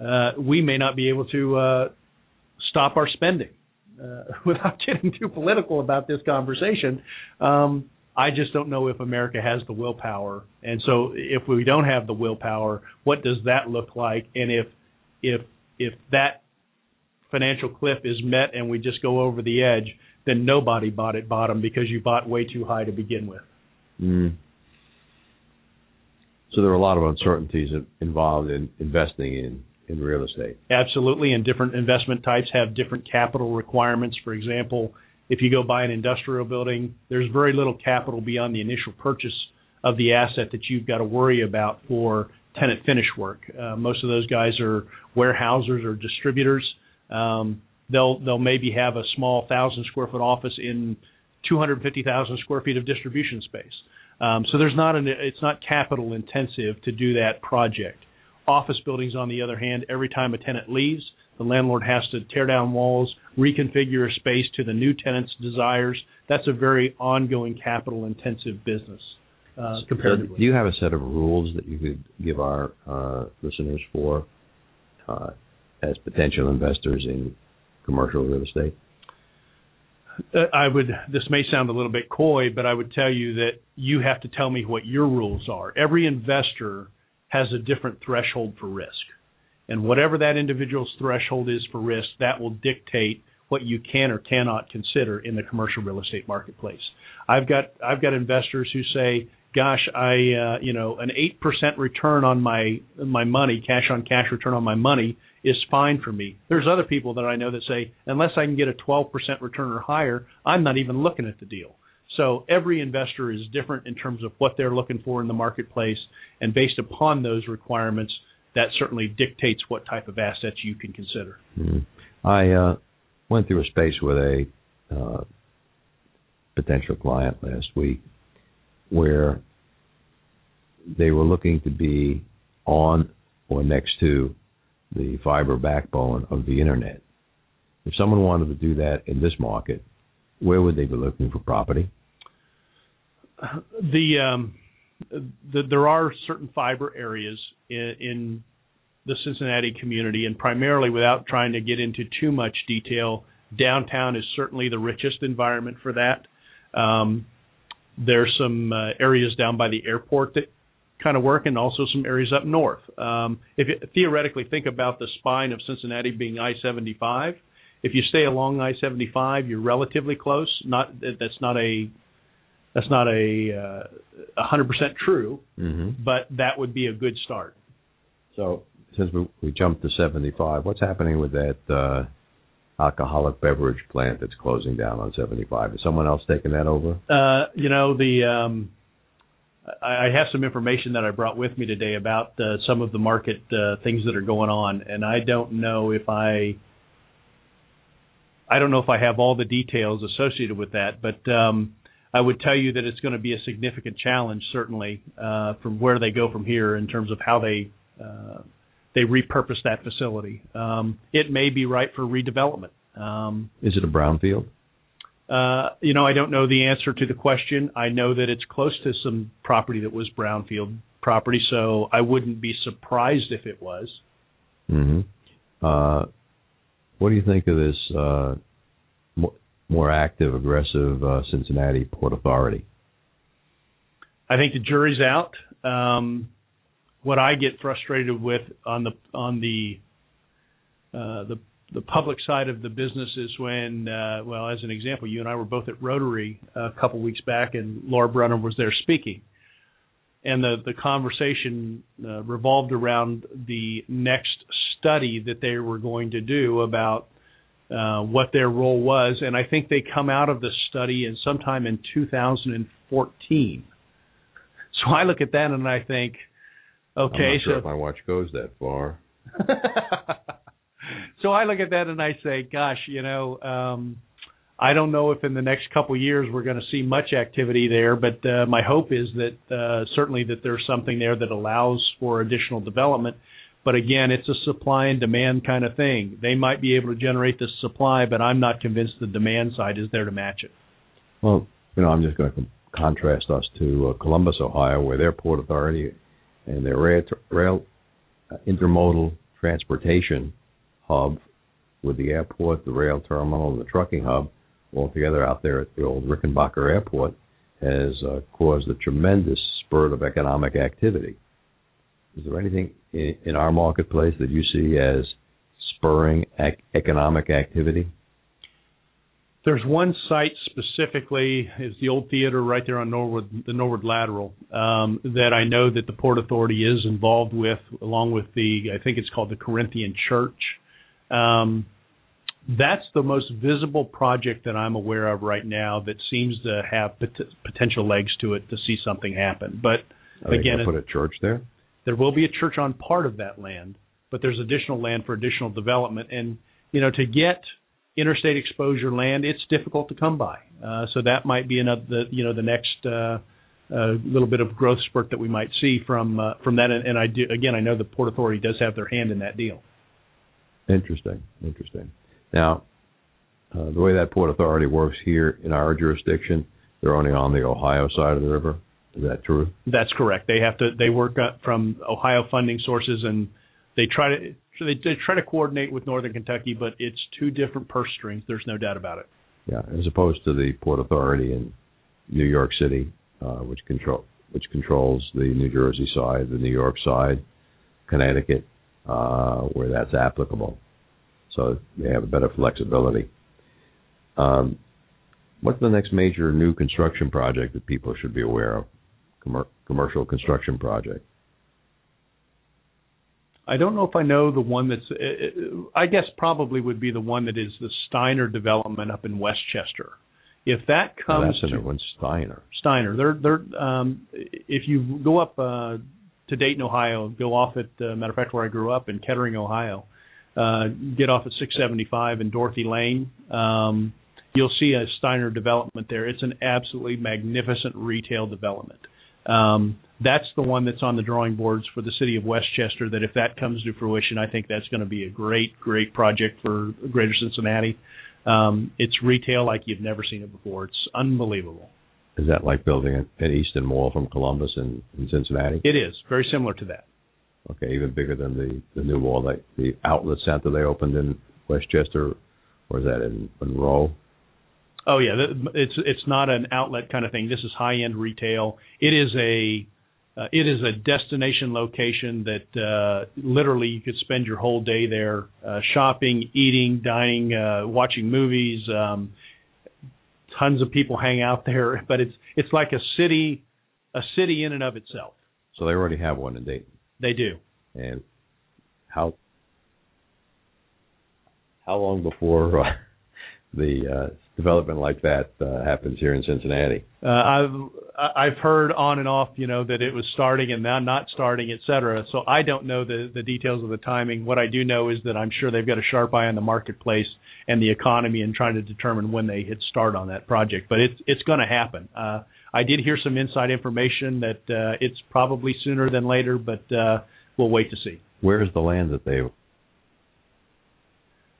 uh, we may not be able to uh, stop our spending. Uh, without getting too political about this conversation, um, I just don't know if America has the willpower. And so, if we don't have the willpower, what does that look like? And if if if that financial cliff is met and we just go over the edge, then nobody bought at bottom because you bought way too high to begin with. Mm. So there are a lot of uncertainties involved in investing in in real estate. Absolutely, and different investment types have different capital requirements. For example, if you go buy an industrial building, there's very little capital beyond the initial purchase of the asset that you've got to worry about for tenant finish work. Uh, most of those guys are warehousers or distributors. Um, they'll they'll maybe have a small thousand square foot office in 250,000 square feet of distribution space. Um, so there's not an it's not capital intensive to do that project. Office buildings, on the other hand, every time a tenant leaves, the landlord has to tear down walls, reconfigure a space to the new tenant's desires. That's a very ongoing capital intensive business. Uh, comparatively. Do you have a set of rules that you could give our uh, listeners for uh, as potential investors in commercial real estate? Uh, I would. This may sound a little bit coy, but I would tell you that you have to tell me what your rules are. Every investor has a different threshold for risk, and whatever that individual's threshold is for risk, that will dictate what you can or cannot consider in the commercial real estate marketplace. I've got I've got investors who say gosh, I uh, you know an eight percent return on my my money, cash on cash return on my money is fine for me. There's other people that I know that say unless I can get a 12% return or higher, I'm not even looking at the deal. So every investor is different in terms of what they're looking for in the marketplace, and based upon those requirements, that certainly dictates what type of assets you can consider. Mm-hmm. I uh, went through a space with a uh, potential client last week where they were looking to be on or next to the fiber backbone of the internet. If someone wanted to do that in this market, where would they be looking for property? The, um, the there are certain fiber areas in, in the Cincinnati community, and primarily, without trying to get into too much detail, downtown is certainly the richest environment for that. Um, there's some uh, areas down by the airport that kind of work, and also some areas up north. Um, if you theoretically think about the spine of Cincinnati being I-75, if you stay along I-75, you're relatively close. Not that's not a that's not a uh, hundred percent true, mm-hmm. but that would be a good start. So since we, we jumped to 75, what's happening with that uh, alcoholic beverage plant that's closing down on 75. Is someone else taking that over? Uh, you know, the um, I, I have some information that I brought with me today about uh, some of the market uh, things that are going on, and I don't know if I I don't know if I have all the details associated with that, but um, I would tell you that it's going to be a significant challenge, certainly, uh, from where they go from here in terms of how they uh, they repurpose that facility. Um, it may be right for redevelopment. Um, Is it a brownfield? Uh, you know, I don't know the answer to the question. I know that it's close to some property that was brownfield property, so I wouldn't be surprised if it was. Mm-hmm. Uh, what do you think of this uh, more, active, aggressive uh, Cincinnati Port Authority? I think the jury's out. Um, what I get frustrated with on the on the uh, the the public side of the business is when, uh, well, as an example, you and I were both at Rotary a couple weeks back, and Laura Brunner was there speaking, and the the conversation uh, revolved around the next study that they were going to do about uh, what their role was, and I think they come out of the study in sometime in 2014. So I look at that and I think, Okay, sure so if my watch goes that far. so I look at that and I say, gosh, you know, um, I don't know if in the next couple of years we're going to see much activity there, but uh, my hope is that uh, certainly that there's something there that allows for additional development. But again, it's a supply and demand kind of thing. They might be able to generate the supply, but I'm not convinced the demand side is there to match it. Well, you know, I'm just going to contrast us to uh, Columbus, Ohio, where their port authority and their rail, rail uh, intermodal transportation hub with the airport, the rail terminal, and the trucking hub all together out there at the old Rickenbacker Airport has uh, caused a tremendous spurt of economic activity. Is there anything in, our marketplace that you see as spurring ec- economic activity? There's one site specifically, is the old theater right there on Norwood, the Norwood Lateral, um, that I know that the Port Authority is involved with, along with the, I think it's called the Corinthian Church. Um, that's the most visible project that I'm aware of right now that seems to have pot- potential legs to it to see something happen. But Are again, put a church there? There will be a church on part of that land, but there's additional land for additional development. And you know, to get interstate exposure land, it's difficult to come by. Uh, so that might be another, the, you know, the next uh, uh, little bit of growth spurt that we might see from uh, from that. And, and I do again, I know the Port Authority does have their hand in that deal. Interesting, interesting. Now, uh, the way that Port Authority works here in our jurisdiction, they're only on the Ohio side of the river. Is that true? That's correct. They have to they work from Ohio funding sources and they try to so they, they try to coordinate with Northern Kentucky, but it's two different purse strings. There's no doubt about it. Yeah, as opposed to the Port Authority in New York City, uh, which control which controls the New Jersey side, the New York side, Connecticut, uh, where that's applicable. So they have a better flexibility. Um, what's the next major new construction project that people should be aware of? Commer- commercial construction project. I don't know if I know the one that's. Uh, I guess probably would be the one that is the Steiner development up in West Chester. If that Oh, comes that's a to one, Steiner. Steiner, they're they're um, if you go up uh, to Dayton, Ohio, go off at uh, matter of fact where I grew up in Kettering, Ohio, uh, get off at 675 in Dorothy Lane. Um, you'll see a Steiner development there. It's an absolutely magnificent retail development. Um, that's the one that's on the drawing boards for the city of West Chester. That if that comes to fruition, I think that's going to be a great, great project for Greater Cincinnati. Um, it's retail like you've never seen it before. It's unbelievable. Is that like building an an Easton Mall from Columbus in, in Cincinnati? It is very similar to that. Okay, even bigger than the the new mall, like the outlet center they opened in West Chester, or is that in Monroe? Oh yeah, it's it's not an outlet kind of thing. This is high end retail. It is a uh, it is a destination location that uh, literally you could spend your whole day there, uh, shopping, eating, dining, uh, watching movies. Um, tons of people hang out there, but it's it's like a city, a city in and of itself. So they already have one in Dayton. They do. And how how long before uh, the uh, development like that uh, happens here in Cincinnati? Uh, I've I've heard on and off, you know, that it was starting and now not starting, et cetera. So I don't know the the details of the timing. What I do know is that I'm sure they've got a sharp eye on the marketplace and the economy and trying to determine when they hit start on that project. But it's it's going to happen. Uh, I did hear some inside information that uh, it's probably sooner than later, but uh, we'll wait to see. Where is the land that they?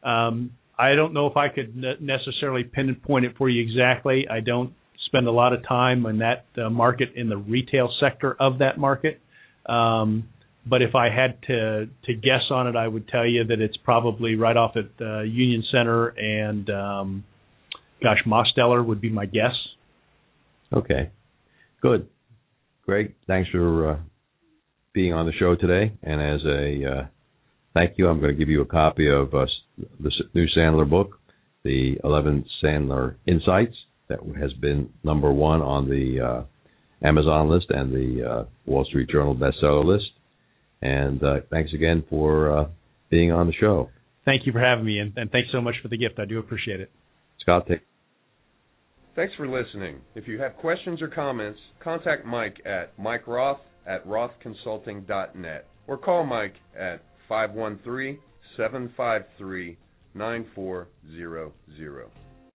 Um, I don't know if I could ne- necessarily pinpoint it for you exactly. I don't spend a lot of time in that uh, market in the retail sector of that market. Um, but if I had to to guess on it, I would tell you that it's probably right off at uh, Union Center and um, gosh, Mosteller would be my guess. Okay, good. Greg, thanks for uh, being on the show today. And as a uh, thank you, I'm going to give you a copy of uh, the new Sandler book, the 11 Sandler Insights, that has been number one on the uh, Amazon list and the uh, Wall Street Journal bestseller list. And uh, thanks again for uh, being on the show. Thank you for having me, and, and thanks so much for the gift. I do appreciate it. Scott, take. Thanks for listening. If you have questions or comments, contact Mike at Mike Roth at rothconsulting.net or call Mike at 513 753 9400.